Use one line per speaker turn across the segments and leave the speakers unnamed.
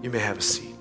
You may have a seat.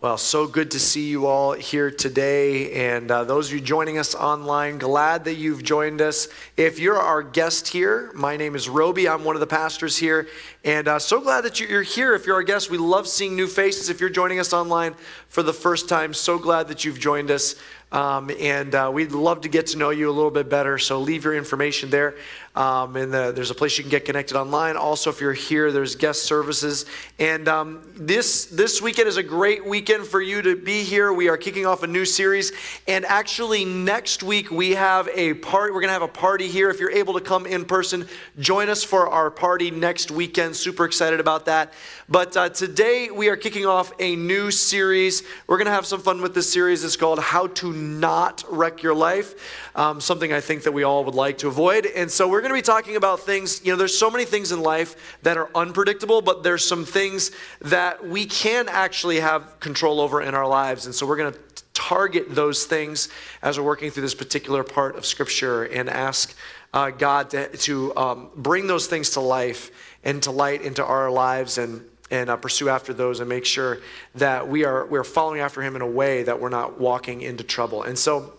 Well, so good to see you all here today. And uh, those of you joining us online, glad that you've joined us. If you're our guest here, my name is Roby. I'm one of the pastors here. And uh, so glad that you're here. If you're our guest, we love seeing new faces. If you're joining us online for the first time, so glad that you've joined us. Um, and uh, we'd love to get to know you a little bit better. So leave your information there. Um, and the, there's a place you can get connected online. Also, if you're here, there's guest services. And um, this this weekend is a great weekend for you to be here. We are kicking off a new series, and actually next week we have a party. We're to have a party here. If you're able to come in person, join us for our party next weekend. Super excited about that. But uh, today we are kicking off a new series. We're to have some fun with this series. It's called "How to Not Wreck Your Life." Um, something I think that we all would like to avoid. And so we're going to be talking about things, you know, there's so many things in life that are unpredictable, but there's some things that we can actually have control over in our lives. And so we're going to target those things as we're working through this particular part of Scripture and ask uh, God to, to um, bring those things to life and to light into our lives and and uh, pursue after those and make sure that we are we're following after him in a way that we're not walking into trouble. And so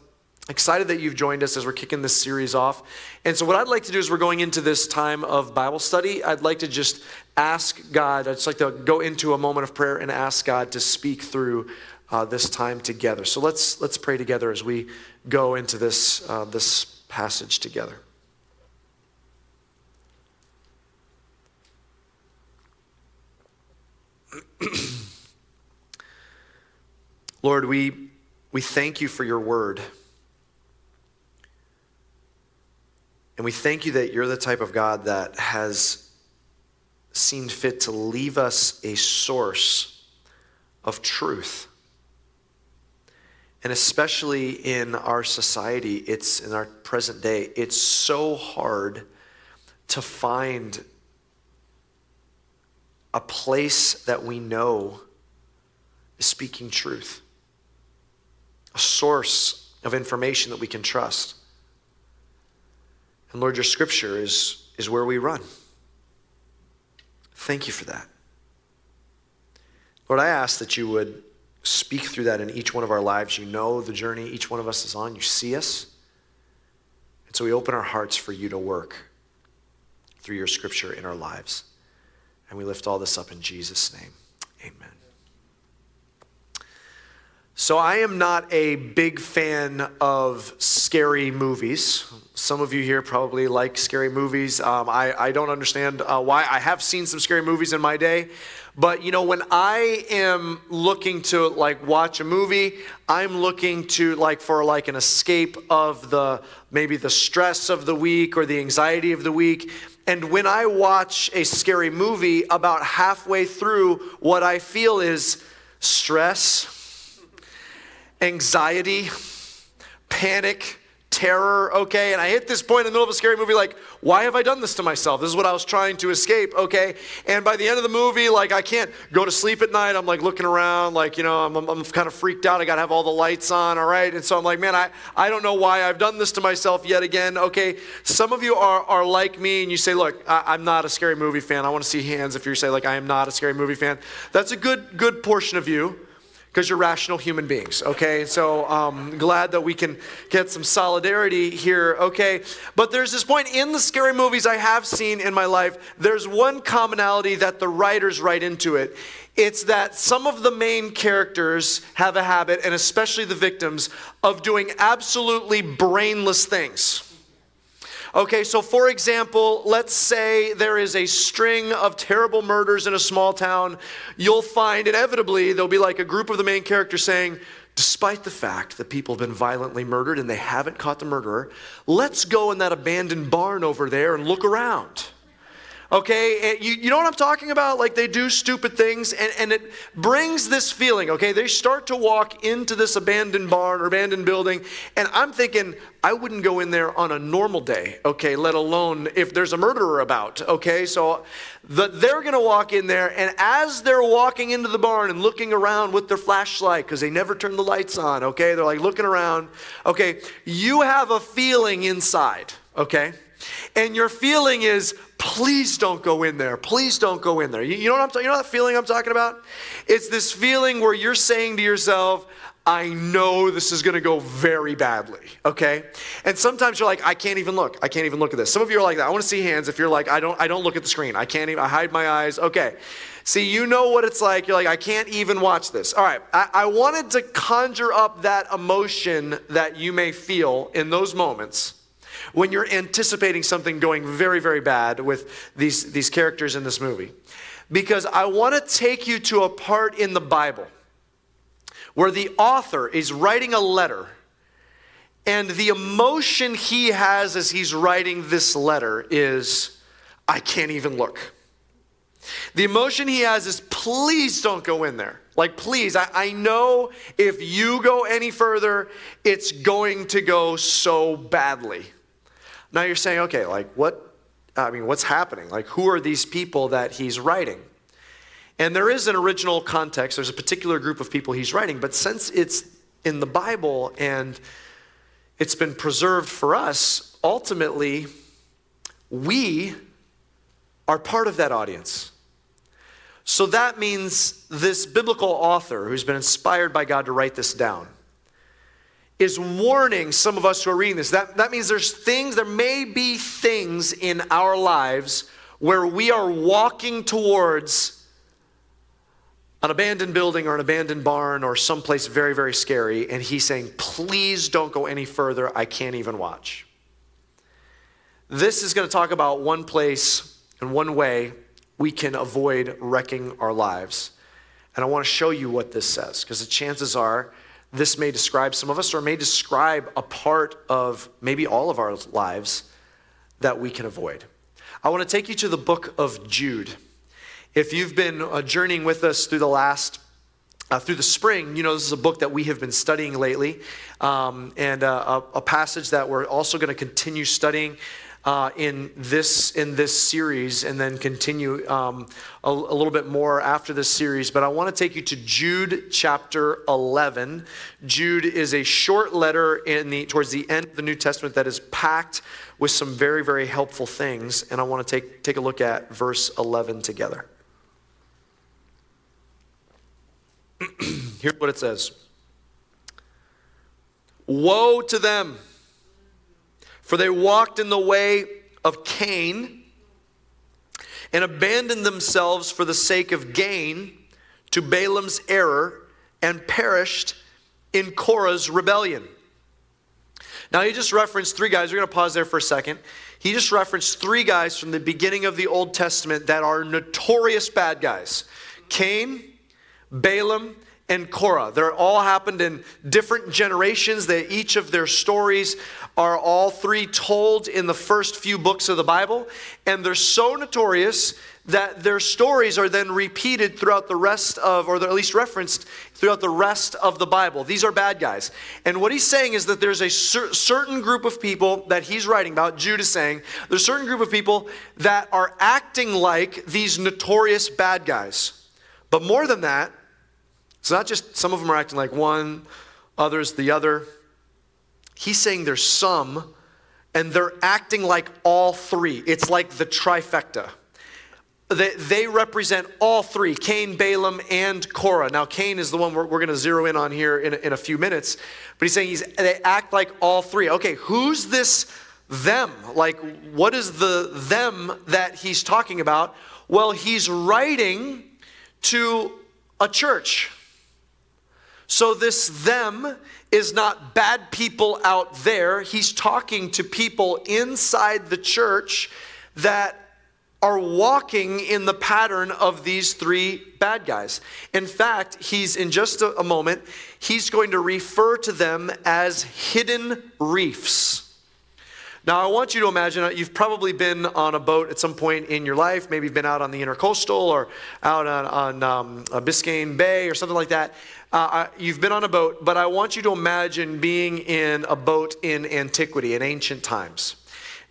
Excited that you've joined us as we're kicking this series off. And so, what I'd like to do is we're going into this time of Bible study. I'd like to just ask God, I'd just like to go into a moment of prayer and ask God to speak through uh, this time together. So, let's, let's pray together as we go into this, uh, this passage together. Lord, we, we thank you for your word. And we thank you that you're the type of God that has seen fit to leave us a source of truth. And especially in our society, it's in our present day, it's so hard to find a place that we know is speaking truth, a source of information that we can trust. And Lord, your scripture is, is where we run. Thank you for that. Lord, I ask that you would speak through that in each one of our lives. You know the journey each one of us is on, you see us. And so we open our hearts for you to work through your scripture in our lives. And we lift all this up in Jesus' name. Amen. So, I am not a big fan of scary movies. Some of you here probably like scary movies. Um, I, I, don't understand uh, why. I have seen some scary movies in my day. But, you know, when I am looking to like watch a movie, I'm looking to like for like an escape of the maybe the stress of the week or the anxiety of the week. And when I watch a scary movie, about halfway through, what I feel is stress anxiety, panic, terror, okay? And I hit this point in the middle of a scary movie, like, why have I done this to myself? This is what I was trying to escape, okay? And by the end of the movie, like, I can't go to sleep at night. I'm like looking around, like, you know, I'm, I'm, kind of freaked out. I got to have all the lights on, all right? And so I'm like, man, I, I don't know why I've done this to myself yet again, okay? Some of you are, are like me and you say, look, I, I'm not a scary movie fan. I want to see hands if you say, like, I am not a scary movie fan. That's a good, good portion of you because you're rational human beings, okay? So um, glad that we can get some solidarity here, okay? But there's this point in the scary movies I have seen in my life, there's one commonality that the writers write into it. It's that some of the main characters have a habit, and especially the victims, of doing absolutely brainless things. Okay, so for example, let's say there is a string of terrible murders in a small town. You'll find inevitably there'll be like a group of the main characters saying, despite the fact that people have been violently murdered and they haven't caught the murderer, let's go in that abandoned barn over there and look around. Okay, you, you know what I'm talking about? Like they do stupid things, and, and it brings this feeling, okay? They start to walk into this abandoned barn or abandoned building, and I'm thinking, I wouldn't go in there on a normal day, okay, let alone if there's a murderer about, okay? So the, they're gonna walk in there, and as they're walking into the barn and looking around with their flashlight, because they never turn the lights on, okay? They're like looking around, okay? You have a feeling inside, okay? And your feeling is, please don't go in there. Please don't go in there. You, you know what I'm talking? You know that feeling I'm talking about? It's this feeling where you're saying to yourself, I know this is going to go very badly, okay? And sometimes you're like, I can't even look. I can't even look at this. Some of you are like that. I want to see hands if you're like, I don't I don't look at the screen. I can't even I hide my eyes. Okay. See, you know what it's like. You're like, I can't even watch this. All right. I, I wanted to conjure up that emotion that you may feel in those moments when you're anticipating something going very, very bad with these, these characters in this movie. Because I want to take you to a part in the Bible where the author is writing a letter, and the emotion he has as he's writing this letter is, I can't even look. The emotion he has is, please don't go in there. Like, please, I, I know if you go any further, it's going to go so badly. Now you're saying, okay, like, what? I mean, what's happening? Like, who are these people that he's writing? And there is an original context, there's a particular group of people he's writing, but since it's in the Bible and it's been preserved for us, ultimately, we are part of that audience. So that means this biblical author who's been inspired by God to write this down is warning some of us who are reading this. That, that means there's things, there may be things in our lives where we are walking towards an abandoned building or an abandoned barn or someplace very, very scary, and he's saying, Please don't go any further. I can't even watch. This is going to talk about one place and one way we can avoid wrecking our lives. And I want to show you what this says, because the chances are this may describe some of us or may describe a part of maybe all of our lives that we can avoid. I want to take you to the book of Jude. If you've been uh, journeying with us through the last uh, through the spring, you know, this is a book that we have been studying lately, um, and uh, a, a, passage that we're also going to continue studying uh, in this in this series, and then continue um, a, a, little bit more after this series. But I want to take you to Jude chapter 11. Jude is a short letter in the towards the end of the New Testament that is packed with some very very helpful things, and I want to take take a look at verse 11 together. Here's what it says Woe to them, for they walked in the way of Cain and abandoned themselves for the sake of gain to Balaam's error and perished in Korah's rebellion. Now, he just referenced three guys. We're going to pause there for a second. He just referenced three guys from the beginning of the Old Testament that are notorious bad guys Cain, Balaam, and Korah. They're all happened in different generations. They, each of their stories are all three told in the first few books of the Bible. And they're so notorious that their stories are then repeated throughout the rest of, or they're at least referenced throughout the rest of the Bible. These are bad guys. And what he's saying is that there's a cer- certain group of people that he's writing about, Jude is saying, there's a certain group of people that are acting like these notorious bad guys. But more than that, it's not just some of them are acting like one, others the other. He's saying there's some, and they're acting like all three. It's like the trifecta. They, they represent all three Cain, Balaam, and Korah. Now, Cain is the one we're, we're going to zero in on here in, in a few minutes, but he's saying he's, they act like all three. Okay, who's this them? Like, what is the them that he's talking about? Well, he's writing to a church. So, this them is not bad people out there. He's talking to people inside the church that are walking in the pattern of these three bad guys. In fact, he's in just a, moment, he's going to refer to them as hidden reefs. Now, I want you to imagine uh, you've probably been on a boat at some point in your life. Maybe you've been out on the intercoastal or out on, on um, Biscayne Bay or something like that. Uh, you've been on a boat, but I want you to imagine being in a boat in antiquity, in ancient times.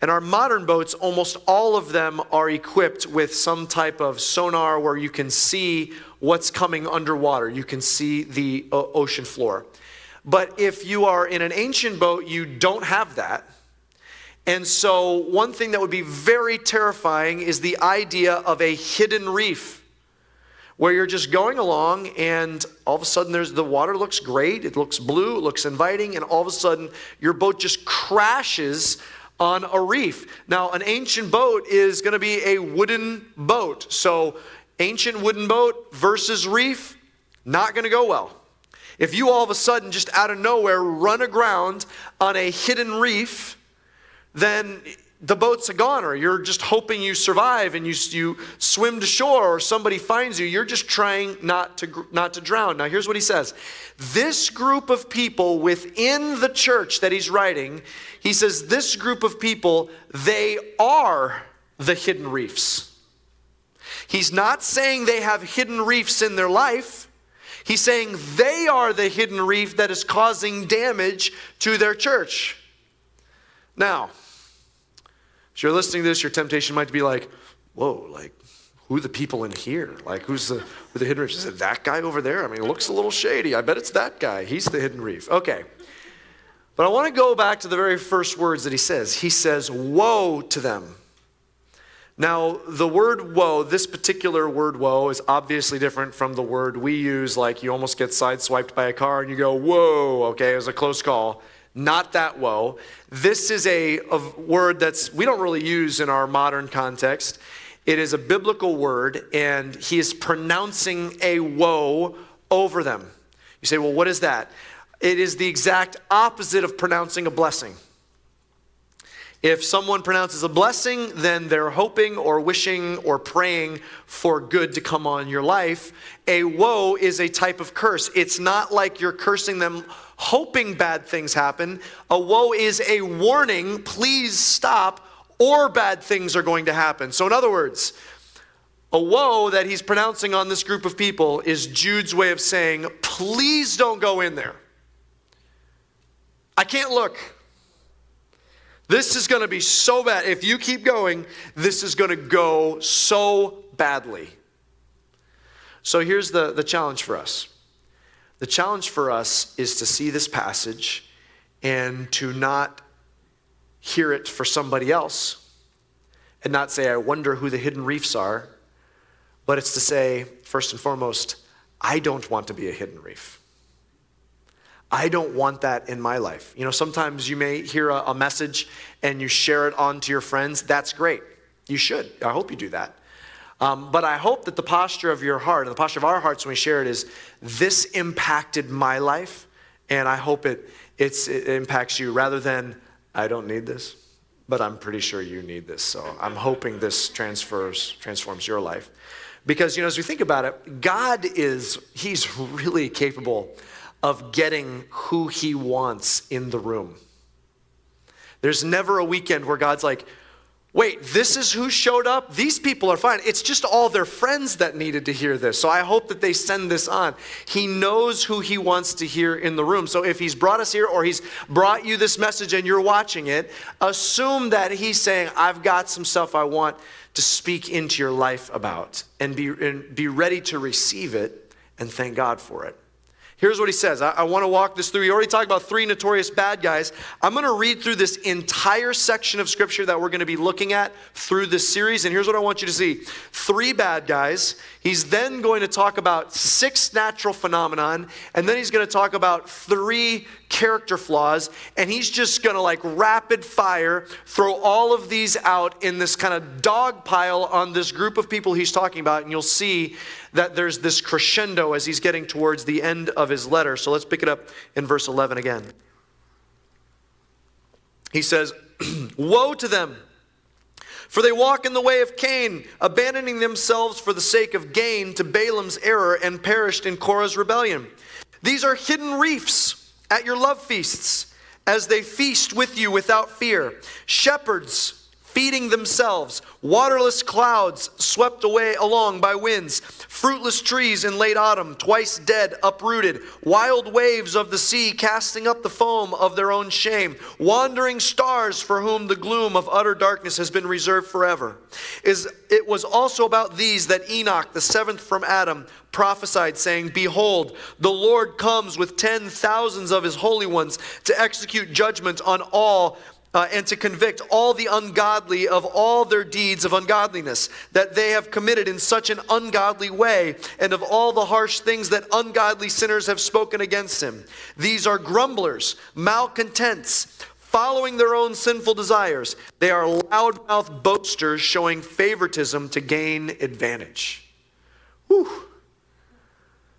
And our modern boats, almost all of them are equipped with some type of sonar where you can see what's coming underwater. You can see the uh, ocean floor. But if you are in an ancient boat, you don't have that And so, one thing that would be very terrifying is the idea of a hidden reef where you're just going along and all of a sudden there's the water looks great, it looks blue, it looks inviting, and all of a sudden your boat just crashes on a reef. Now, an ancient boat is going to be a wooden boat. So, ancient wooden boat versus reef, not going to go well. If you all of a sudden, just out of nowhere, run aground on a hidden reef, then the boat's a goner. You're just hoping you survive and you, you swim to shore or somebody finds you. You're just trying not to, not to drown. Now, here's what he says This group of people within the church that he's writing, he says, This group of people, they are the hidden reefs. He's not saying they have hidden reefs in their life. He's saying they are the hidden reef that is causing damage to their church. Now, as you're listening to this, your temptation might be like, whoa, like, who the people in here? Like, who's the, who the hidden reef? Is it that guy over there? I mean, it looks a little shady. I bet it's that guy. He's the hidden reef. Okay. But I want to go back to the very first words that he says. He says, Woe to them. Now, the word woe, this particular word woe, is obviously different from the word we use, like you almost get sideswiped by a car and you go, whoa, okay, it was a close call not that woe. This is a, a word that's we don't really use in our modern context. It is a biblical word, and he is pronouncing a woe over them. You say, well, what is that? It is the exact opposite of pronouncing a blessing. If someone pronounces a blessing, then they're hoping or wishing or praying for good to come on your life. A woe is a type of curse. It's not like you're cursing them hoping bad things happen. A woe is a warning, please stop, or bad things are going to happen. So, in other words, a woe that he's pronouncing on this group of people is Jude's way of saying, please don't go in there. I can't look. This is going to be so bad. If you keep going, this is going to go so badly. So here's the, the challenge for us the challenge for us is to see this passage and to not hear it for somebody else and not say, I wonder who the hidden reefs are, but it's to say, first and foremost, I don't want to be a hidden reef. I don't want that in my life. You know, sometimes you may hear a, a message and you share it on to your friends. That's great. You should. I hope you do that. Um, but I hope that the posture of your heart and the posture of our hearts when we share it is this impacted my life, and I hope it, it impacts you rather than I don't need this, but I'm pretty sure you need this. So I'm hoping this transfers, transforms your life. Because, you know, as we think about it, God is, He's really capable of getting who He wants in the room. There's never a weekend where God's like, Wait, this is who showed up? These people are fine. It's just all their friends that needed to hear this. So I hope that they send this on. He knows who he wants to hear in the room. So if he's brought us here or he's brought you this message and you're watching it, assume that he's saying, I've got some stuff I want to speak into your life about and be, and be ready to receive it and thank God for it. Here's what he says. I, I want to walk this through. He already talked about three notorious bad guys. I'm going to read through this entire section of scripture that we're going to be looking at through this series. And here's what I want you to see three bad guys. He's then going to talk about six natural phenomenon. And then he's going to talk about three character flaws. And he's just to like rapid fire throw all of these out in this kind of dog pile on this group of people he's talking about. And you'll see that there's this crescendo as he's getting towards the end of his letter. So let's pick it up in verse 11 again. He says, Woe to them! For they walk in the way of Cain, abandoning themselves for the sake of gain to Balaam's error, and perished in Korah's rebellion. These are hidden reefs at your love feasts, as they feast with you without fear. Shepherds feeding themselves, waterless clouds swept away along by winds, fruitless trees in late autumn, twice dead, uprooted, wild waves of the sea casting up the foam of their own shame, wandering stars for whom the gloom of utter darkness has been reserved forever. Is it was also about these that Enoch, the seventh from Adam, prophesied, saying, Behold, the Lord comes with ten thousands of his holy ones to execute judgment on all uh, and to convict all the ungodly of all their deeds of ungodliness that they have committed in such an ungodly way, and of all the harsh things that ungodly sinners have spoken against him. These are grumblers, malcontents, following their own sinful desires. They are loudmouth boasters showing favoritism to gain advantage. Whew.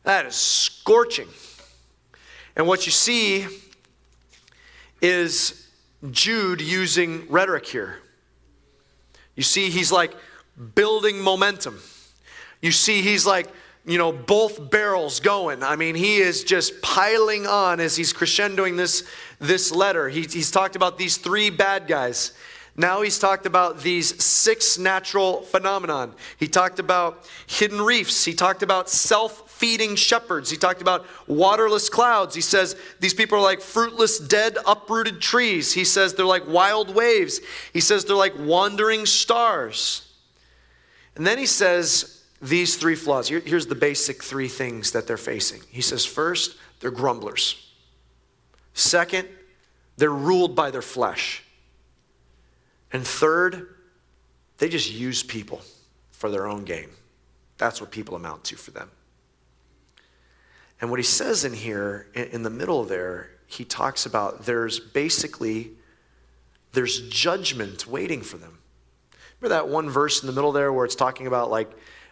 That is scorching. And what you see is Jude using rhetoric here. You see, he's like building momentum. You see, he's like, you know, both barrels going. I mean, he is just piling on as he's crescendoing this, this letter. He, he's talked about these three bad guys. Now he's talked about these six natural phenomenon. He talked about hidden reefs. He talked about self-feeding shepherds. He talked about waterless clouds. He says these people are like fruitless, dead, uprooted trees. He says they're like wild waves. He says they're like wandering stars. And then he says these three flaws. here's the basic three things that they're facing. He says first, they're grumblers. Second, they're ruled by their flesh. And third, they just use people for their own gain. That's what people amount to for them. And what he says in here, in the middle there, he talks about there's basically there's judgment waiting for them. Remember that one verse in the middle there where it's talking about like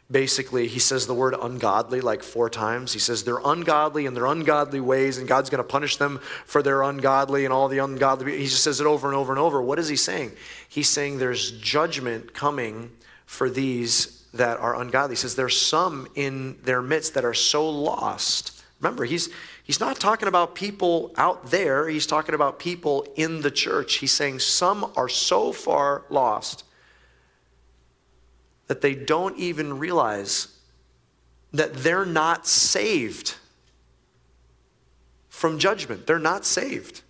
basically he says the word ungodly like four times? He says they're ungodly in their ungodly ways and god's going to punish them for their ungodly and all the ungodly. He just says it over and over and over. What is he saying? He's saying there's judgment coming for these that are ungodly. He says there's some in their midst that are so lost remember he's he's not talking about people out there he's talking about people in the church he's saying some are so far lost that they don't even realize that they're not saved from judgment. They're not saved.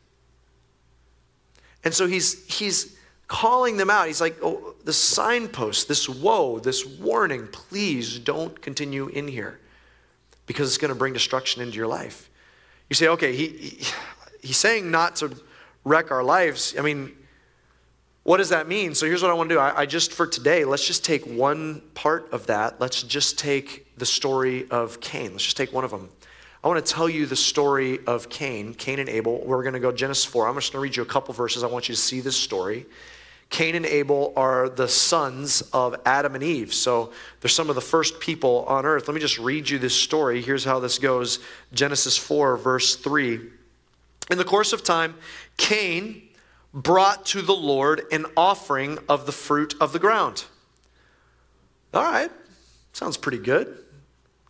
And so he's, he's calling them out. He's like, oh, the signpost, this woe, this warning, please don't continue in here because it's going to bring destruction into your life. You say, okay, he, he, he's saying not to wreck our lives. I mean, what does that mean? So here's what I want to do. I, I, just, for today, let's just take one part of that. Let's just take the story of Cain. Let's just take one of them. I want to tell you the story of Cain, Cain and Abel. We're going to go Genesis 4. I'm just going to read you a couple verses. I want you to see this story. Cain and Abel are the sons of Adam and Eve. So they're some of the first people on earth. Let me just read you this story. Here's how this goes Genesis 4, verse 3. In the course of time, Cain brought to the Lord an offering of the fruit of the ground. All right, sounds pretty good.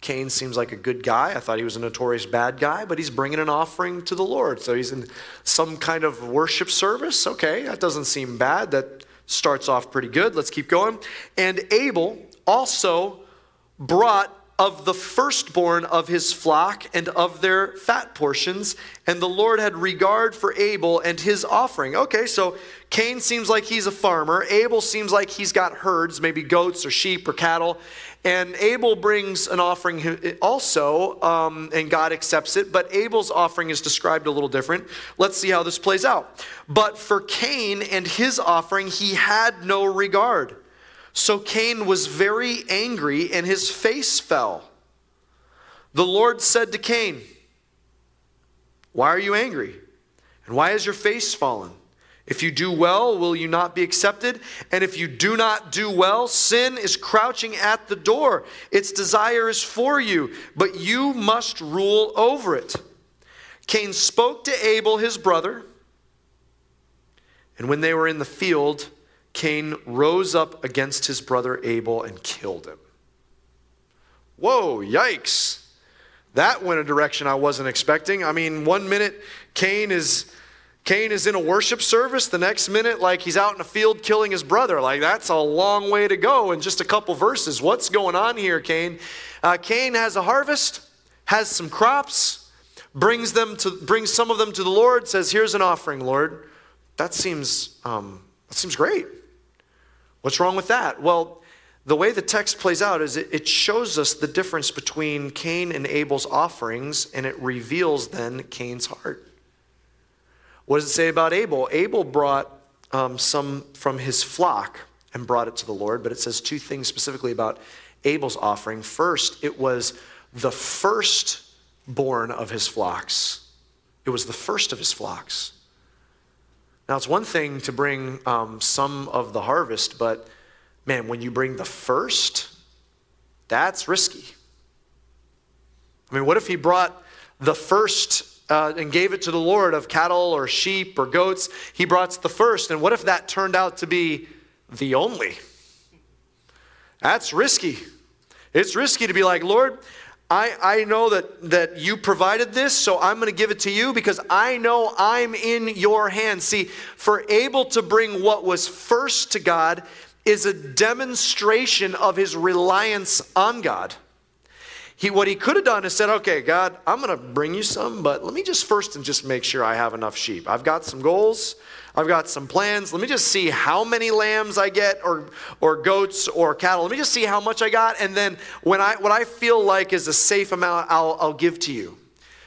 Cain seems like a good guy. I thought he was a notorious bad guy, but he's bringing an offering to the Lord. So he's in some kind of worship service. Okay, that doesn't seem bad. That starts off pretty good. Let's keep going. And Abel also brought of the firstborn of his flock and of their fat portions. And the Lord had regard for Abel and his offering. Okay, so Cain seems like he's a farmer. Abel seems like he's got herds, maybe goats or sheep or cattle. And Abel brings an offering also, um, and God accepts it. But Abel's offering is described a little different. Let's see how this plays out. But for Cain and his offering, he had no regard. So Cain was very angry and his face fell. The Lord said to Cain, Why are you angry? And why has your face fallen? If you do well, will you not be accepted? And if you do not do well, sin is crouching at the door. Its desire is for you, but you must rule over it. Cain spoke to Abel, his brother, and when they were in the field, Cain rose up against his brother Abel and killed him. Whoa, yikes. That went a direction I wasn't expecting. I mean, one minute Cain is Cain is in a worship service, the next minute like he's out in a field killing his brother. Like that's a long way to go in just a couple verses. What's going on here, Cain? Uh, Cain has a harvest, has some crops, brings them to brings some of them to the Lord, says, "Here's an offering, Lord." That seems um, that seems great. What's wrong with that? Well, the way the text plays out is it, it shows us the difference between Cain and Abel's offerings, and it reveals then Cain's heart. What does it say about Abel? Abel brought um, some from his flock and brought it to the Lord, but it says two things specifically about Abel's offering. First, it was the firstborn of his flocks. It was the first of his flocks. Now, it's one thing to bring um, some of the harvest, but man, when you bring the first, that's risky. I mean, what if he brought the first uh, and gave it to the Lord of cattle or sheep or goats? He brought the first, and what if that turned out to be the only? That's risky. It's risky to be like, Lord, I, I know that, that you provided this, so I'm going to give it to you because I know I'm in your hands. See, for Abel to bring what was first to God is a demonstration of his reliance on God. He, what he could have done is said, okay, God, I'm going to bring you some, but let me just first and just make sure I have enough sheep. I've got some goals. I've got some plans. Let me just see how many lambs I get or, or goats or cattle. Let me just see how much I got. And then when I, what I feel like is a safe amount, I'll, I'll give to you.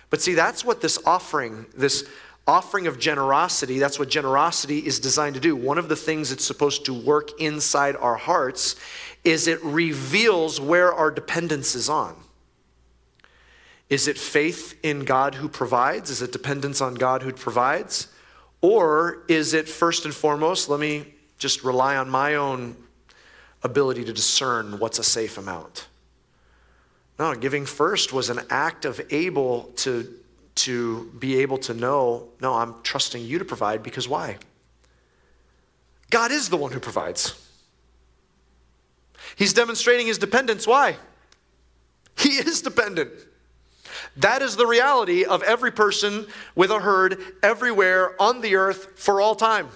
But see, that's what this offering, this offering of generosity, that's what generosity is designed to do. One of the things it's supposed to work inside our hearts is it reveals where our dependence is on. Is it faith in God who provides? Is it dependence on God who provides? Or is it first and foremost, let me just rely on my own ability to discern what's a safe amount? No, giving first was an act of able to, to be able to know, no, I'm trusting you to provide because why? God is the one who provides. He's demonstrating his dependence. Why? He is dependent. That is the reality of every person with a herd everywhere on the earth for all time.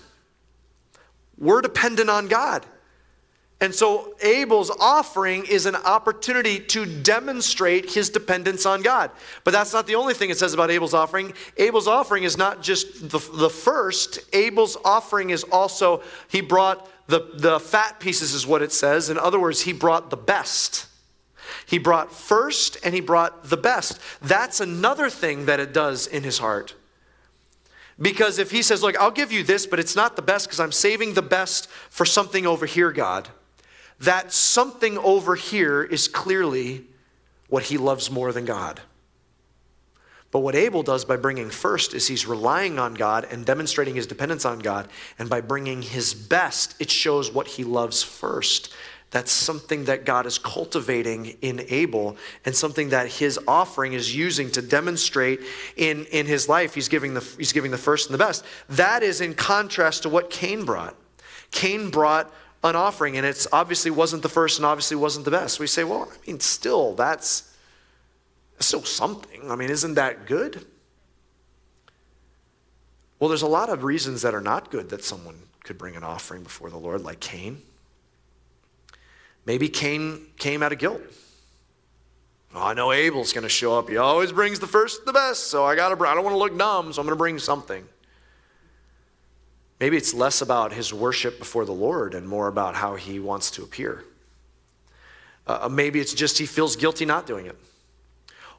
We're dependent on God. And so Abel's offering is an opportunity to demonstrate his dependence on God. But that's not the only thing it says about Abel's offering. Abel's offering is not just the, the first, Abel's offering is also, he brought the, the fat pieces, is what it says. In other words, he brought the best. He brought first and he brought the best. That's another thing that it does in his heart. Because if he says, Look, I'll give you this, but it's not the best because I'm saving the best for something over here, God, that something over here is clearly what he loves more than God. But what Abel does by bringing first is he's relying on God and demonstrating his dependence on God. And by bringing his best, it shows what he loves first. That's something that God is cultivating in Abel and something that his offering is using to demonstrate in, in his life. He's giving, the, he's giving the first and the best. That is in contrast to what Cain brought. Cain brought an offering, and it obviously wasn't the first and obviously wasn't the best. We say, well, I mean, still, that's still something. I mean, isn't that good? Well, there's a lot of reasons that are not good that someone could bring an offering before the Lord, like Cain. Maybe Cain came out of guilt. Oh, I know Abel's going to show up. He always brings the first the best, so I got to I don't want to look dumb, so I'm going to bring something. Maybe it's less about his worship before the Lord and more about how he wants to appear. Uh, maybe it's just he feels guilty not doing it.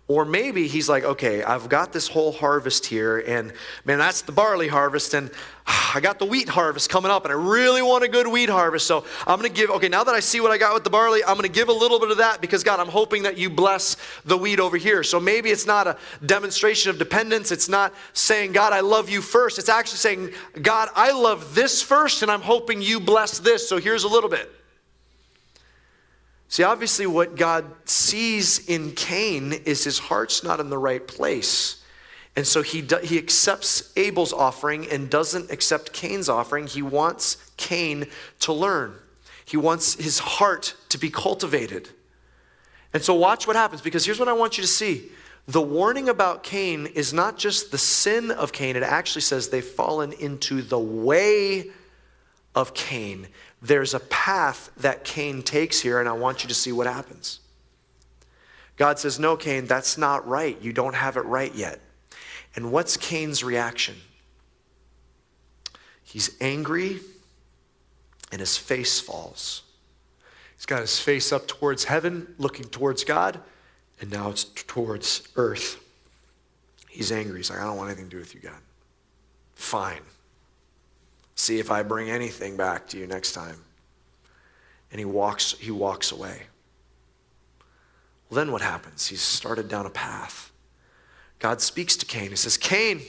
Or maybe he's like, okay, I've got this whole harvest here, and man, that's the barley harvest, and ah, I got the wheat harvest coming up, and I really want a good wheat harvest. So I'm going to give, okay, now that I see what I got with the barley, I'm going to give a little bit of that because, God, I'm hoping that you bless the wheat over here. So maybe it's not a demonstration of dependence. It's not saying, God, I love you first. It's actually saying, God, I love this first, and I'm hoping you bless this. So here's a little bit. See, obviously, what God sees in Cain is his heart's not in the right place. And so he, do, he accepts Abel's offering and doesn't accept Cain's offering. He wants Cain to learn, he wants his heart to be cultivated. And so, watch what happens because here's what I want you to see. The warning about Cain is not just the sin of Cain, it actually says they've fallen into the way of Cain there's a path that Cain takes here, and I want you to see what happens. God says, No, Cain, that's not right. You don't have it right yet. And what's Cain's reaction? He's angry, and his face falls. He's got his face up towards heaven, looking towards God, and now it's towards earth. He's angry. He's like, I don't want anything to do with you, God. Fine. See if I bring anything back to you next time. And he walks, he walks away. Well, then what happens? He's started down a path. God speaks to Cain. He says, Cain,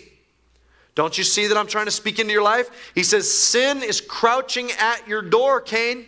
don't you see that I'm trying to speak into your life? He says, Sin is crouching at your door, Cain.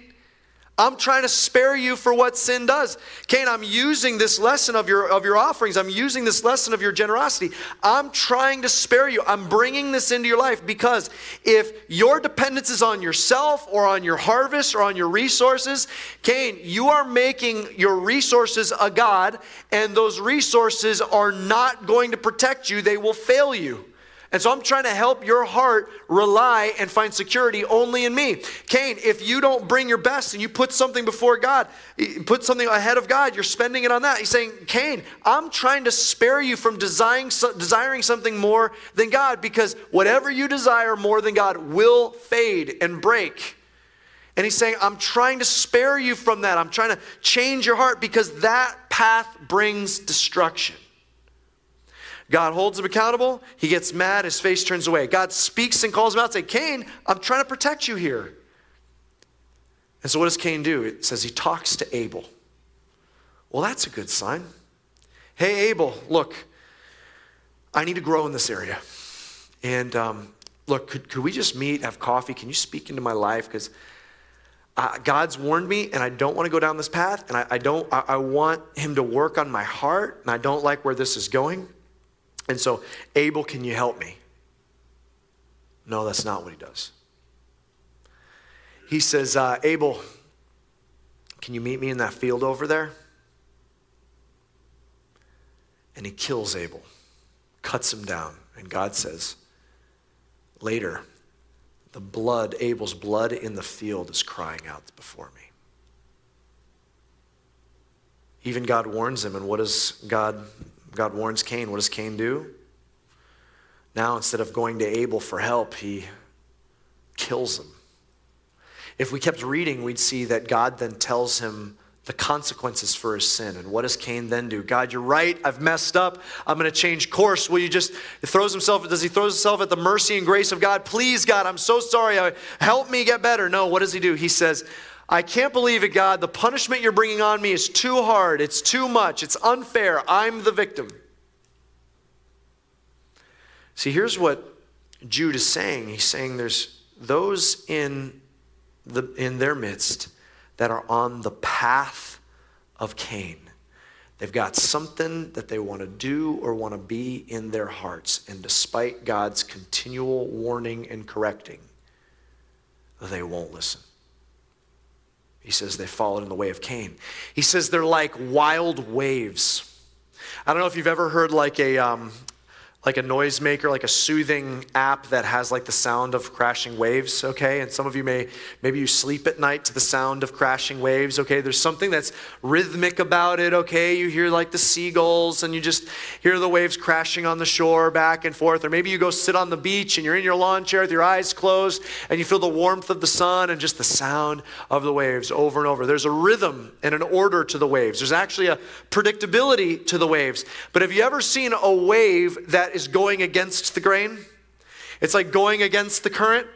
I'm trying to spare you for what sin does. Cain, I'm using this lesson of your, of your offerings. I'm using this lesson of your generosity. I'm trying to spare you. I'm bringing this into your life because if your dependence is on yourself or on your harvest or on your resources, Cain, you are making your resources a God, and those resources are not going to protect you. They will fail you. And so I'm trying to help your heart rely and find security only in me. Cain, if you don't bring your best and you put something before God, put something ahead of God, you're spending it on that. He's saying, Cain, I'm trying to spare you from desiring, something more than God because whatever you desire more than God will fade and break. And he's saying, I'm trying to spare you from that. I'm trying to change your heart because that path brings destruction. God holds him accountable. He gets mad. His face turns away. God speaks and calls him out, say, Cain, I'm trying to protect you here. And so what does Cain do? It says he talks to Abel. Well, that's a good sign. Hey, Abel, look, I need to grow in this area. And um, look, could, could we just meet, have coffee? Can you speak into my life? Because uh, God's warned me, and I don't want to go down this path, and I, I don't. I, I want Him to work on my heart, and I don't like where this is going. And so, Abel, can you help me? No, that's not what he does. He says, uh, Abel, can you meet me in that field over there? And he kills Abel, cuts him down. And God says, later, the blood, Abel's blood in the field is crying out before me. Even God warns him, and what does God God warns Cain. What does Cain do? Now, instead of going to Abel for help, he kills him. If we kept reading, we'd see that God then tells him the consequences for his sin. And what does Cain then do? God, you're right. I've messed up. I'm going to change course. Will you just he throws himself? Does he throw himself at the mercy and grace of God? Please, God, I'm so sorry. Help me get better. No. What does he do? He says, I can't believe it, God. The punishment you're bringing on me is too hard. It's too much. It's unfair. I'm the victim. See, here's what Jude is saying. He's saying there's those in, the, in their midst that are on the path of Cain. They've got something that they want to do or want to be in their hearts. And despite God's continual warning and correcting, they won't listen. He says they followed in the way of Cain. He says they're like wild waves. I don't know if you've ever heard like a, um, like a noisemaker, like a soothing app that has like the sound of crashing waves, okay? And some of you may, maybe you sleep at night to the sound of crashing waves, okay? There's something that's rhythmic about it, okay? You hear like the seagulls and you just hear the waves crashing on the shore back and forth. Or maybe you go sit on the beach and you're in your lawn chair with your eyes closed and you feel the warmth of the sun and just the sound of the waves over and over. There's a rhythm and an order to the waves. There's actually a predictability to the waves. But have you ever seen a wave that that is going against the grain. It's like going against the current.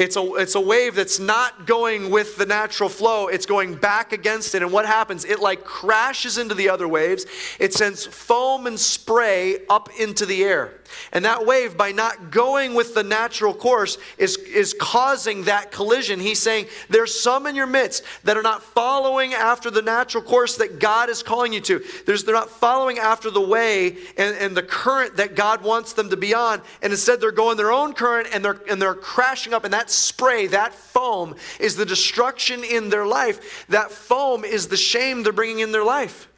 It's a, it's a wave that's not going with the natural flow. It's going back against it. And what happens? It like crashes into the other waves. It sends foam and spray up into the air. And that wave, by not going with the natural course, is, is causing that collision. He's saying there's some in your midst that are not following after the natural course that God is calling you to. There's, they're not following after the way and, and the current that God wants them to be on. And instead, they're going their own current and they're, and they're crashing up. And that spray, that foam, is the destruction in their life. That foam is the shame they're bringing in their life.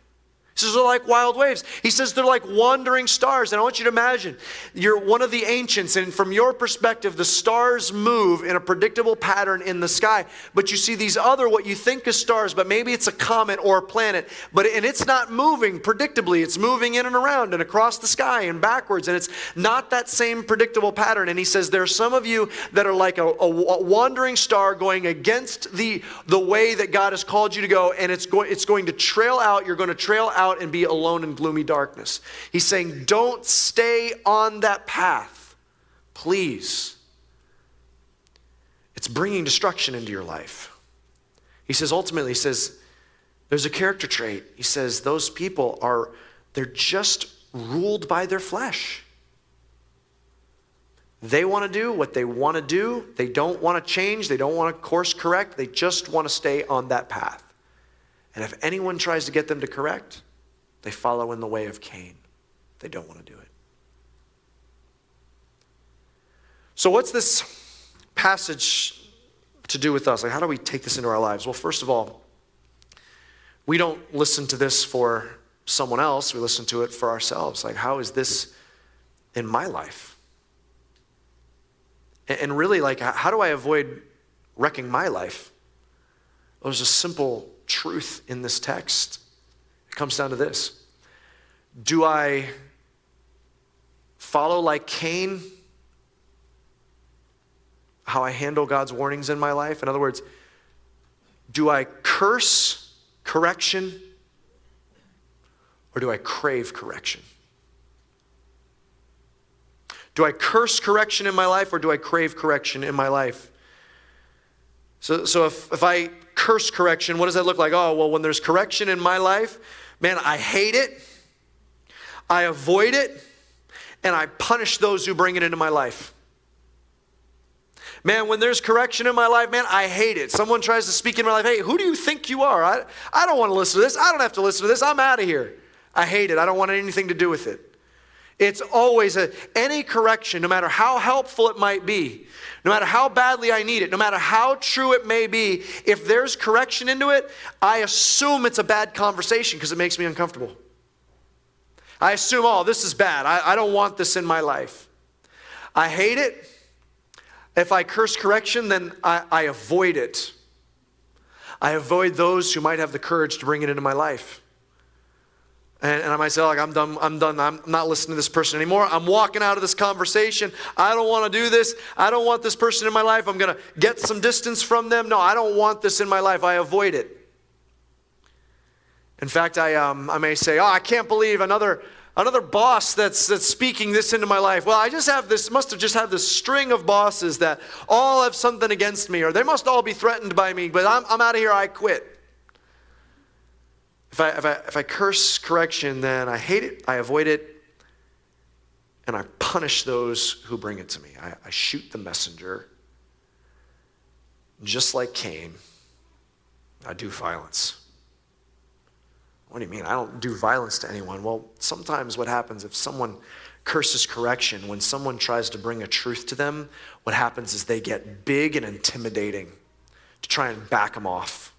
He says they're like wild waves. He says they're like wandering stars. And I want you to imagine you're one of the ancients, and from your perspective, the stars move in a predictable pattern in the sky. But you see these other, what you think is stars, but maybe it's a comet or a planet. But and it's not moving predictably. It's moving in and around and across the sky and backwards. And it's not that same predictable pattern. And he says there are some of you that are like a, a wandering star going against the, the way that God has called you to go, and it's going, it's going to trail out. You're going to trail out out and be alone in gloomy darkness. He's saying, don't stay on that path, please. it's bringing destruction into your life. He says, ultimately, he says, there's a character trait. He says, those people are, they're just ruled by their flesh. They want to do what they want to do. They don't want to change. They don't want to course correct. They just want to stay on that path. And if anyone tries to get them to correct, they follow in the way of Cain. They don't want to do it. So, what's this passage to do with us? Like, how do we take this into our lives? Well, first of all, we don't listen to this for someone else, we listen to it for ourselves. Like, how is this in my life? And really, like, how do I avoid wrecking my life? Well, there's a simple truth in this text. It comes down to this Do I follow like Cain how I handle God's warnings in my life? In other words, do I curse correction or do I crave correction? Do I curse correction in my life or do I crave correction in my life? So, so if, if I curse correction, what does that look like? Oh, well, when there's correction in my life, man, I hate it, I avoid it, and I punish those who bring it into my life. Man, when there's correction in my life, man, I hate it. Someone tries to speak in my life, hey, who do you think you are? I, I don't want to listen to this. I don't have to listen to this. I'm out of here. I hate it. I don't want anything to do with it. It's always a, any correction, no matter how helpful it might be, no matter how badly I need it, no matter how true it may be, if there's correction into it, I assume it's a bad conversation because it makes me uncomfortable. I assume, oh, this is bad. I, I don't want this in my life. I hate it. If I curse correction, then I, I avoid it. I avoid those who might have the courage to bring it into my life. And, and, I might say, like, I'm done, I'm done, I'm not listening to this person anymore. I'm walking out of this conversation. I don't want to do this. I don't want this person in my life. I'm going to get some distance from them. No, I don't want this in my life. I avoid it. In fact, I, um, I may say, oh, I can't believe another, another boss that's, that's speaking this into my life. Well, I just have this, must have just had this string of bosses that all have something against me, or they must all be threatened by me, but I'm, I'm out of here. I quit. If I, if, I, if I curse correction, then I hate it, I avoid it, and I punish those who bring it to me. I, I shoot the messenger. Just like Cain, I do violence. What do you mean? I don't do violence to anyone. Well, sometimes what happens if someone curses correction, when someone tries to bring a truth to them, what happens is they get big and intimidating to try and back them off.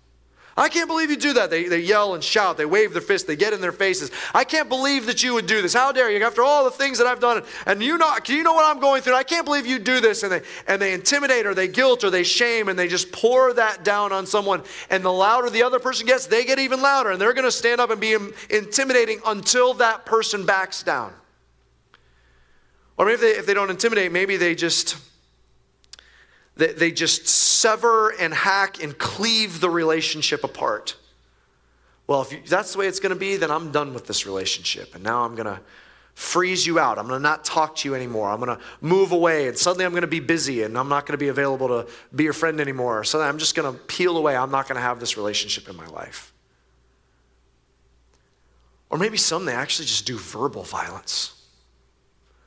I can't believe you do that. They, they yell and shout. They wave their fists. They get in their faces. I can't believe that you would do this. How dare you? After all the things that I've done, and you know, you know what I'm going through? I can't believe you do this. And they, and they intimidate or they guilt or they shame and they just pour that down on someone. And the louder the other person gets, they get even louder. And they're going to stand up and be intimidating until that person backs down. Or maybe if they, if they don't intimidate, maybe they just they, they just sever and hack and cleave the relationship apart. Well, if you, that's the way it's going to be, then I'm done with this relationship. And now I'm going to freeze you out. I'm going to not talk to you anymore. I'm going to move away. And suddenly I'm going to be busy and I'm not going to be available to be your friend anymore. So I'm just going to peel away. I'm not going to have this relationship in my life. Or maybe some they actually just do verbal violence.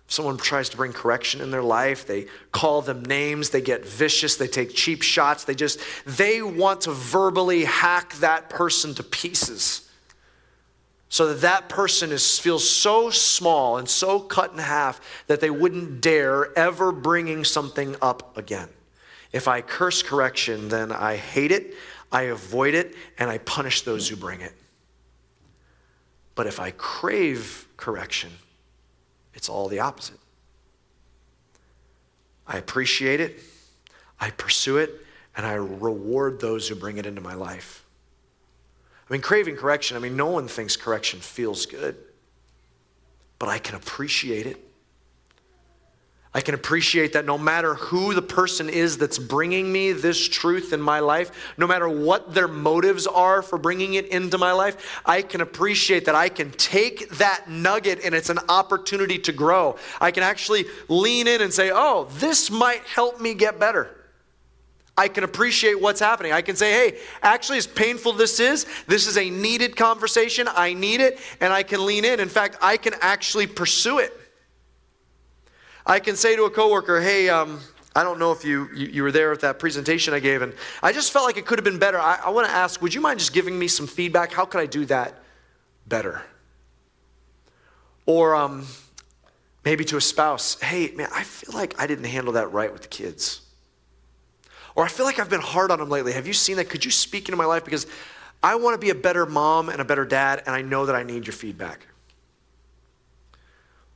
Someone tries to bring correction in their life, they call them names, they get vicious, they take cheap shots, they just, they want to verbally hack that person to pieces so that that person is, feels so small and so cut in half that they wouldn't dare ever bringing something up again. If I curse correction, then I hate it, I avoid it, and I punish those who bring it. But if I crave correction, it's all the opposite. I appreciate it, I pursue it, and I reward those who bring it into my life. I mean, craving correction, I mean, no one thinks correction feels good, but I can appreciate it. I can appreciate that no matter who the person is that's bringing me this truth in my life, no matter what their motives are for bringing it into my life, I can appreciate that I can take that nugget and it's an opportunity to grow. I can actually lean in and say, oh, this might help me get better. I can appreciate what's happening. I can say, hey, actually, as painful this is, this is a needed conversation. I need it, and I can lean in. In fact, I can actually pursue it. I can say to a coworker, hey, um, I don't know if you, you, you, were there at that presentation I gave, and I just felt like it could have been better. I, I want to ask, would you mind just giving me some feedback? How could I do that better? Or um, maybe to a spouse, hey, man, I feel like I didn't handle that right with the kids. Or I feel like I've been hard on them lately. Have you seen that? Could you speak into my life? Because I want to be a better mom and a better dad, and I know that I need your feedback.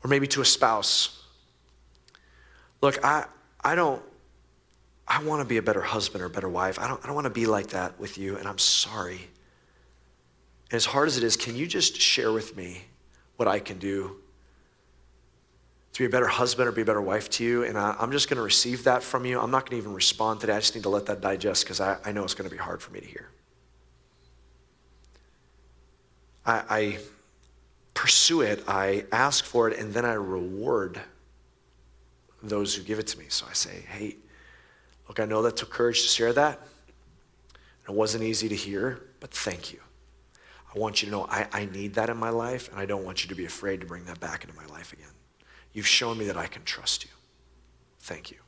Or maybe to a spouse. Look, I, I don't, I want to be a better husband or better wife. I don't, I don't want to be like that with you, and I'm sorry. And as hard as it is, can you just share with me what I can do to be a better husband or be a better wife to you. And I, am just going to receive that from you. I'm not going to even respond today. I just need to let that digest because I, I know it's going to be hard for me to hear. I, I pursue it, I ask for it, and then I reward those who give it to me. So I say, hey, look, I know that took courage to share that. It wasn't easy to hear, but thank you. I want you to know I, I need that in my life, and I don't want you to be afraid to bring that back into my life again. You've shown me that I can trust you. Thank you.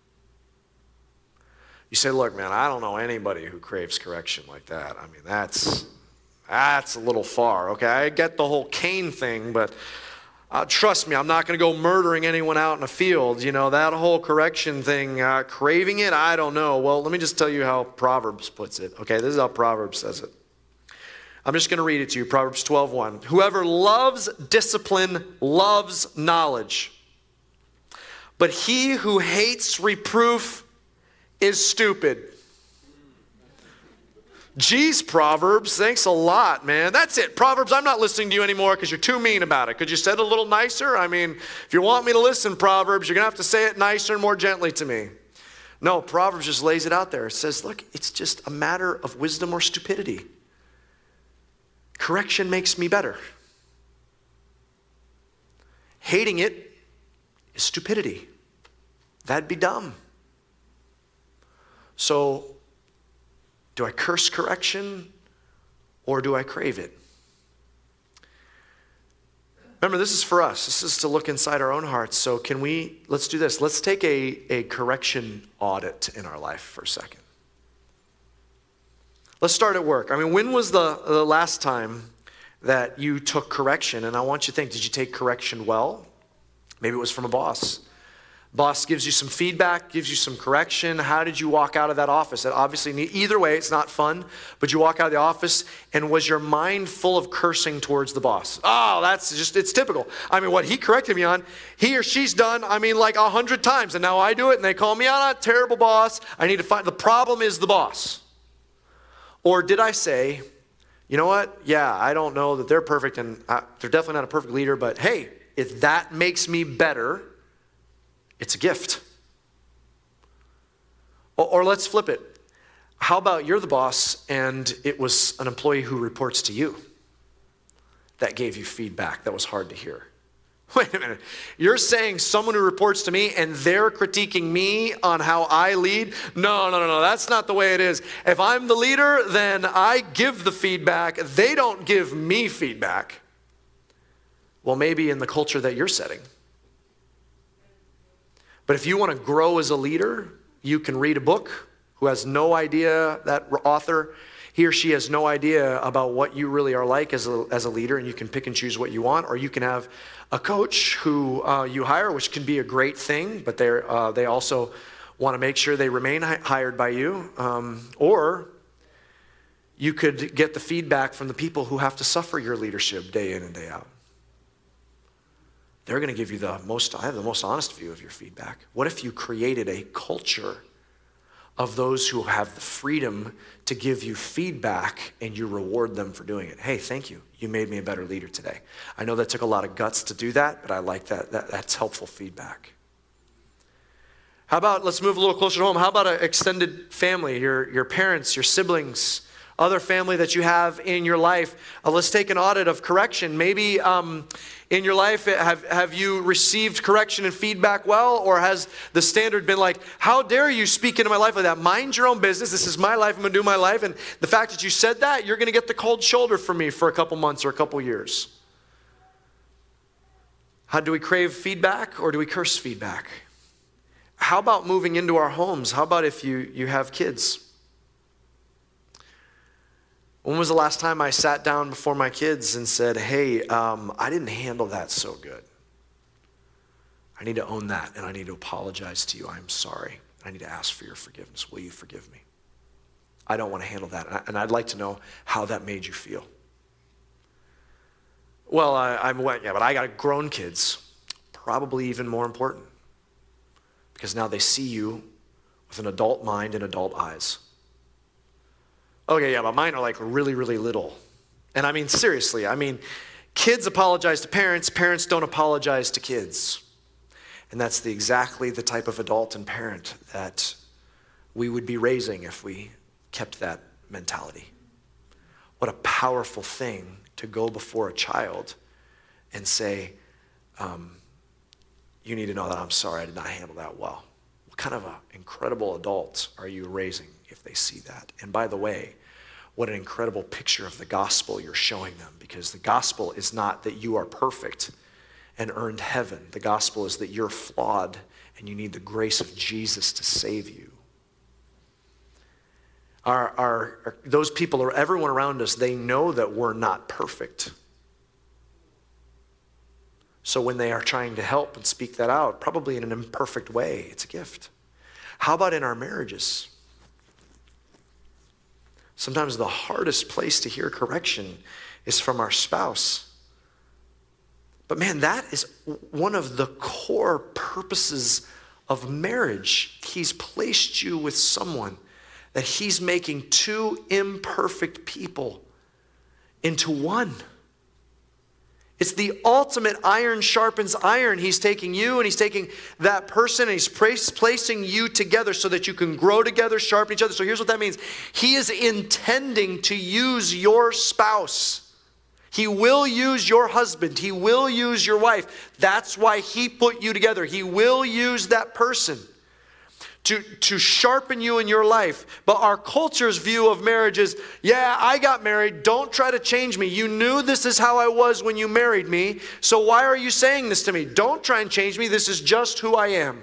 You say, look, man, I don't know anybody who craves correction like that. I mean, that's that's a little far. Okay, I get the whole Cain thing, but uh, trust me, I'm not going to go murdering anyone out in a field. You know, that whole correction thing, uh, craving it, I don't know. Well, let me just tell you how Proverbs puts it. Okay, this is how Proverbs says it. I'm just going to read it to you Proverbs 12:1. Whoever loves discipline loves knowledge. But he who hates reproof is stupid. Geez, Proverbs, thanks a lot, man. That's it. Proverbs, I'm not listening to you anymore because you're too mean about it. Could you say it a little nicer? I mean, if you want me to listen, Proverbs, you're going to have to say it nicer and more gently to me. No, Proverbs just lays it out there. It says, look, it's just a matter of wisdom or stupidity. Correction makes me better. Hating it is stupidity. That'd be dumb. So, do I curse correction or do I crave it? Remember, this is for us. This is to look inside our own hearts. So, can we, let's do this. Let's take a, a correction audit in our life for a second. Let's start at work. I mean, when was the, the last time that you took correction? And I want you to think did you take correction well? Maybe it was from a boss. Boss gives you some feedback, gives you some correction. How did you walk out of that office? That obviously, either way, it's not fun, but you walk out of the office and was your mind full of cursing towards the boss? Oh, that's just, it's typical. I mean, what he corrected me on, he or she's done, I mean, like a hundred times, and now I do it and they call me out, "A terrible boss. I need to find, the problem is the boss. Or did I say, you know what? Yeah, I don't know that they're perfect and I, they're definitely not a perfect leader, but hey, if that makes me better, it's a gift. Or, or let's flip it. How about you're the boss and it was an employee who reports to you that gave you feedback that was hard to hear? Wait a minute. You're saying someone who reports to me and they're critiquing me on how I lead? No, no, no, no. That's not the way it is. If I'm the leader, then I give the feedback. They don't give me feedback. Well, maybe in the culture that you're setting. But if you want to grow as a leader, you can read a book who has no idea, that author, he or she has no idea about what you really are like as a, as a leader, and you can pick and choose what you want. Or you can have a coach who uh, you hire, which can be a great thing, but uh, they also want to make sure they remain hi- hired by you. Um, or you could get the feedback from the people who have to suffer your leadership day in and day out. They're going to give you the most, I have the most honest view of your feedback. What if you created a culture of those who have the freedom to give you feedback and you reward them for doing it? Hey, thank you. You made me a better leader today. I know that took a lot of guts to do that, but I like that. that that's helpful feedback. How about, let's move a little closer to home. How about an extended family, your, your parents, your siblings, other family that you have in your life. Uh, let's take an audit of correction. Maybe um, in your life, have, have you received correction and feedback well, or has the standard been like, how dare you speak into my life like that? Mind your own business. This is my life. I'm going to do my life. And the fact that you said that, you're going to get the cold shoulder from me for a couple months or a couple years. How do we crave feedback or do we curse feedback? How about moving into our homes? How about if you, you have kids? When was the last time I sat down before my kids and said, Hey, um, I didn't handle that so good? I need to own that and I need to apologize to you. I'm sorry. I need to ask for your forgiveness. Will you forgive me? I don't want to handle that. And I'd like to know how that made you feel. Well, I, am yeah, but I got grown kids. Probably even more important because now they see you with an adult mind and adult eyes. Okay, yeah, but mine are like really, really little. And I mean, seriously, I mean, kids apologize to parents, parents don't apologize to kids. And that's the, exactly the type of adult and parent that we would be raising if we kept that mentality. What a powerful thing to go before a child and say, um, You need to know that I'm sorry I did not handle that well. What kind of an incredible adult are you raising they see that? And by the way, what an incredible picture of the gospel you're showing them because the gospel is not that you are perfect and earned heaven. The gospel is that you're flawed and you need the grace of Jesus to save you. Our, our, our, those people or everyone around us, they know that we're not perfect. So when they are trying to help and speak that out, probably in an imperfect way, it's a gift. How about in our marriages? Sometimes the hardest place to hear correction is from our spouse. But man, that is one of the core purposes of marriage. He's placed you with someone that He's making two imperfect people into one. It's the ultimate iron sharpens iron. He's taking you and he's taking that person and he's placing you together so that you can grow together, sharpen each other. So here's what that means He is intending to use your spouse. He will use your husband. He will use your wife. That's why he put you together. He will use that person to, to sharpen you in your life. But our culture's view of marriage is yeah, I got married. Don't try to change me. You knew this is how I was when you married me. So why are you saying this to me? Don't try and change me. This is just who I am.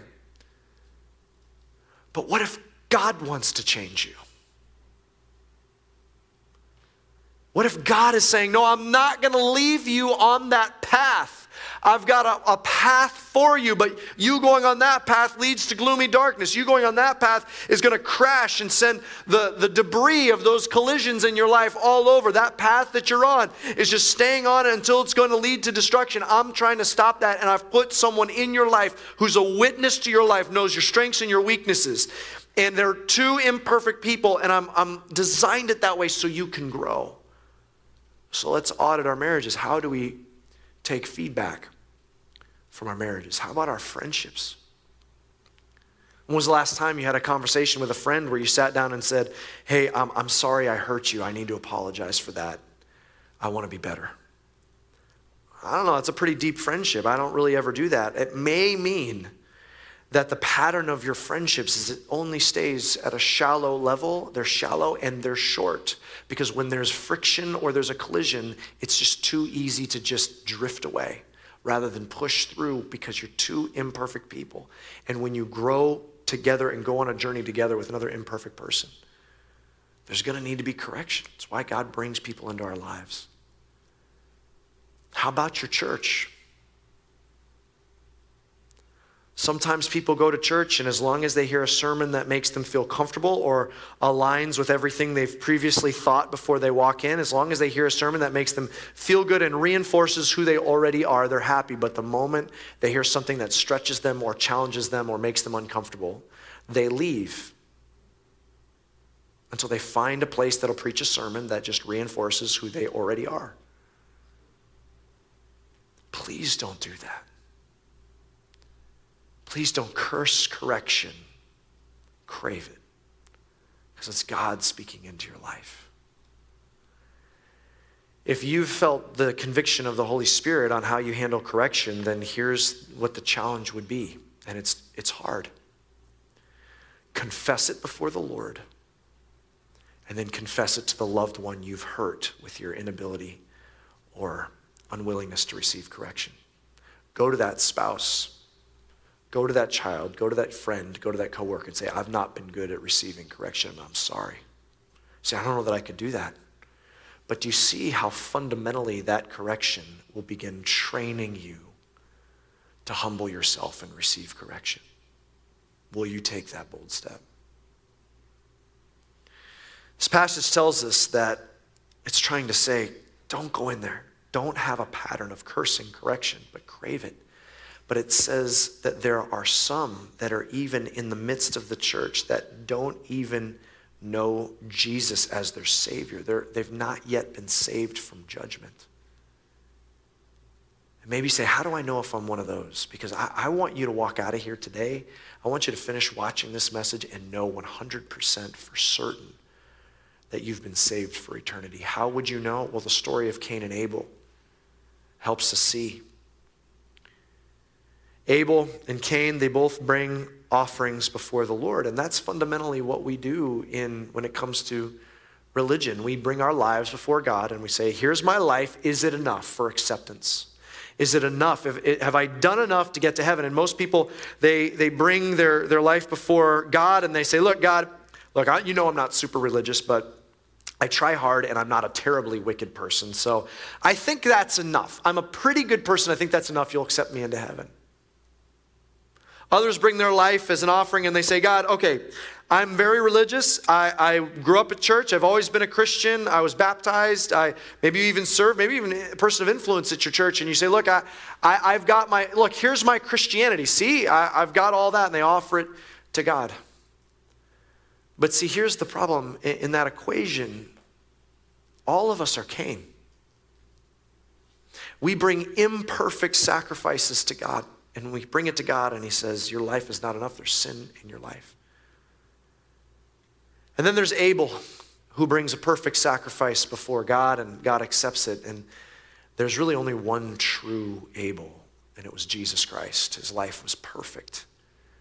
But what if God wants to change you? What if God is saying, No, I'm not going to leave you on that path? I've got a, a, path for you, but you going on that path leads to gloomy darkness. You going on that path is going to crash and send the, the debris of those collisions in your life all over. That path that you're on is just staying on it until it's going to lead to destruction. I'm trying to stop that, and I've put someone in your life who's a witness to your life, knows your strengths and your weaknesses. And they're two imperfect people, and I'm, I'm designed it that way so you can grow. So let's audit our marriages. How do we take feedback from our marriages? How about our friendships? When was the last time you had a conversation with a friend where you sat down and said, Hey, I'm, I'm sorry I hurt you. I need to apologize for that. I want to be better. I don't know, it's a pretty deep friendship. I don't really ever do that. It may mean that the pattern of your friendships is it only stays at a shallow level. They're shallow and they're short because when there's friction or there's a collision, it's just too easy to just drift away rather than push through because you're two imperfect people. And when you grow together and go on a journey together with another imperfect person, there's going to need to be correction. It's why God brings people into our lives. How about your church? Sometimes people go to church, and as long as they hear a sermon that makes them feel comfortable or aligns with everything they've previously thought before they walk in, as long as they hear a sermon that makes them feel good and reinforces who they already are, they're happy. But the moment they hear something that stretches them or challenges them or makes them uncomfortable, they leave until they find a place that'll preach a sermon that just reinforces who they already are. Please don't do that. Please don't curse correction, crave it, because it's God speaking into your life. If you've felt the conviction of the Holy Spirit on how you handle correction, then here's what the challenge would be. And it's, it's hard. Confess it before the Lord, and then confess it to the loved one you've hurt with your inability or unwillingness to receive correction. Go to that spouse Go to that child, go to that friend, go to that coworker and say, I've not been good at receiving correction. I'm sorry. Say, I don't know that I could do that. But do you see how fundamentally that correction will begin training you to humble yourself and receive correction? Will you take that bold step? This passage tells us that it's trying to say, don't go in there. Don't have a pattern of cursing correction, but crave it but it says that there are some that are even in the midst of the church that don't even know Jesus as their Savior. They're, they've not yet been saved from judgment. And maybe say, How do I know if I'm one of those? Because I, I want you to walk out of here today. I want you to finish watching this message and know 100% for certain that you've been saved for eternity. How would you know? Well, the story of Cain and Abel helps us see. Abel and Cain, they both bring offerings before the Lord. And that's fundamentally what we do in when it comes to religion. We bring our lives before God and we say, Here's my life. Is it enough for acceptance? Is it enough? Have I done enough to get to heaven? And most people, they, they bring their, their life before God and they say, Look, God, look, I, you know I'm not super religious, but I try hard and I'm not a terribly wicked person. So I think that's enough. I'm a pretty good person. I think that's enough. You'll accept me into heaven. Others bring their life as an offering and they say, God, okay, I'm very religious. I, I, grew up at church. I've always been a Christian. I was baptized. I maybe you even served, maybe even a person of influence at your church. And you say, look, I, I, have got my, look, here's my Christianity. See, I, I've got all that. And they offer it to God. But see, here's the problem in, in that equation. All of us are Cain. We bring imperfect sacrifices to God. And we bring it to God, and He says, Your life is not enough. There's sin in your life. And then there's Abel, who brings a perfect sacrifice before God, and God accepts it. And there's really only one true Abel, and it was Jesus Christ. His life was perfect.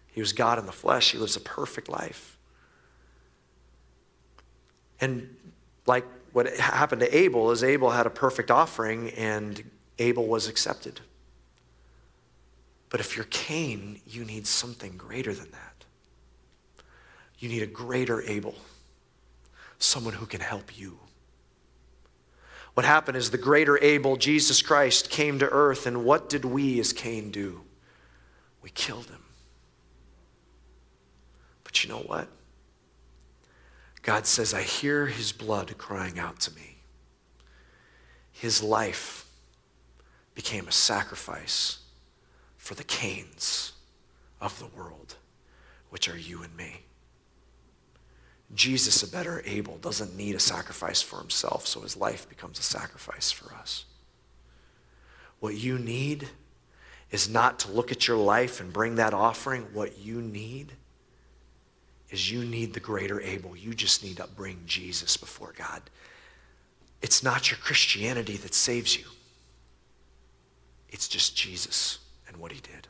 He was God in the flesh, he lives a perfect life. And like what happened to Abel is Abel had a perfect offering, and Abel was accepted. But if you're Cain, you need something greater than that. You need a greater Abel, someone who can help you. What happened is the greater Abel, Jesus Christ, came to earth, and what did we as Cain do? We killed him. But you know what? God says, I hear his blood crying out to me. His life became a sacrifice for the Cains of the world, which are you and me. Jesus, a better Abel, doesn't need a sacrifice for himself, so his life becomes a sacrifice for us. What you need is not to look at your life and bring that offering. What you need is you need the greater Abel. You just need to bring Jesus before God. It's not your Christianity that saves you, it's just Jesus and what he did.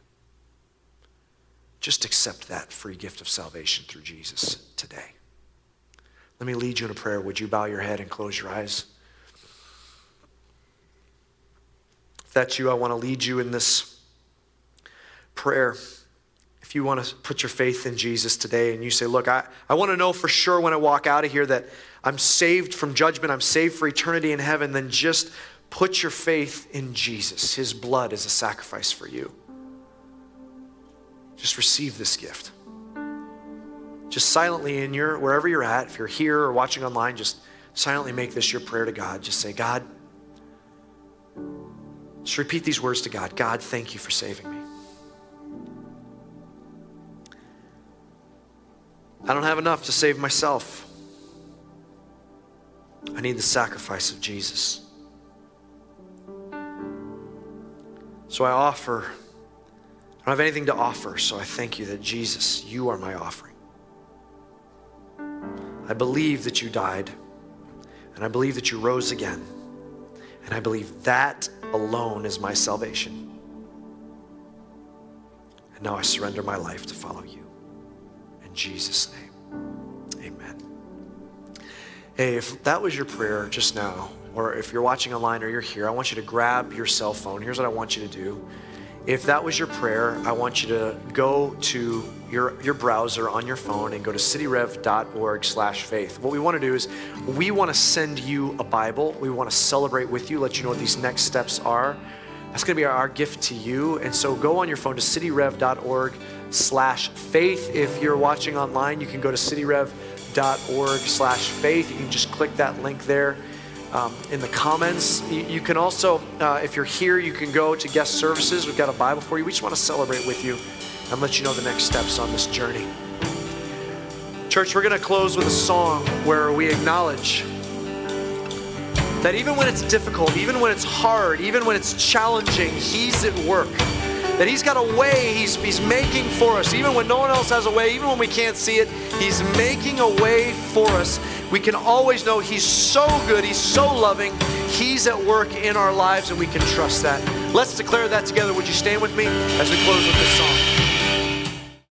Just accept that free gift of salvation through Jesus today. Let me lead you in a prayer. Would you bow your head and close your eyes? If that's you, I want to lead you in this prayer. If you want to put your faith in Jesus today and you say, Look, I, I want to know for sure when I walk out of here that I'm saved from judgment, I'm saved for eternity in heaven, then just Put your faith in Jesus. His blood is a sacrifice for you. Just receive this gift. Just silently in your, wherever you're at, if you're here or watching online, just silently make this your prayer to God. Just say, God, just repeat these words to God God, thank you for saving me. I don't have enough to save myself. I need the sacrifice of Jesus. So I offer, I don't have anything to offer, so I thank you that Jesus, you are my offering. I believe that you died, and I believe that you rose again, And I believe that alone is my salvation. And now I surrender my life to follow you. In Jesus' name, amen. Hey, if that was your prayer just now, or if you're watching online or you're here, I want you to grab your cell phone. Here's what I want you to do. If that was your prayer, I want you to go to your, your browser on your phone and go to cityrev.org slash faith. What we want to do is we want to send you a Bible. We want to celebrate with you, let you know what these next steps are. That's going to be our, our gift to you. And so go on your phone to cityrev.org slash faith. If you're watching online, you can go to cityrev.org slash faith. You can just click that link there um, in the comments. You, you can also, uh, if you're here, you can go to guest services. We've got a Bible for you. We just want to celebrate with you and let you know the next steps on this journey. Church, we're going to close with a song where we acknowledge that even when it's difficult, even when it's hard, even when it's challenging, He's at work. That He's got a way He's, he's making for us. Even when no one else has a way, even when we can't see it, He's making a way for us we can always know He's so good, He's so loving, He's at work in our lives, and we can trust that. Let's declare that together. Would you stand with me as we close with this song?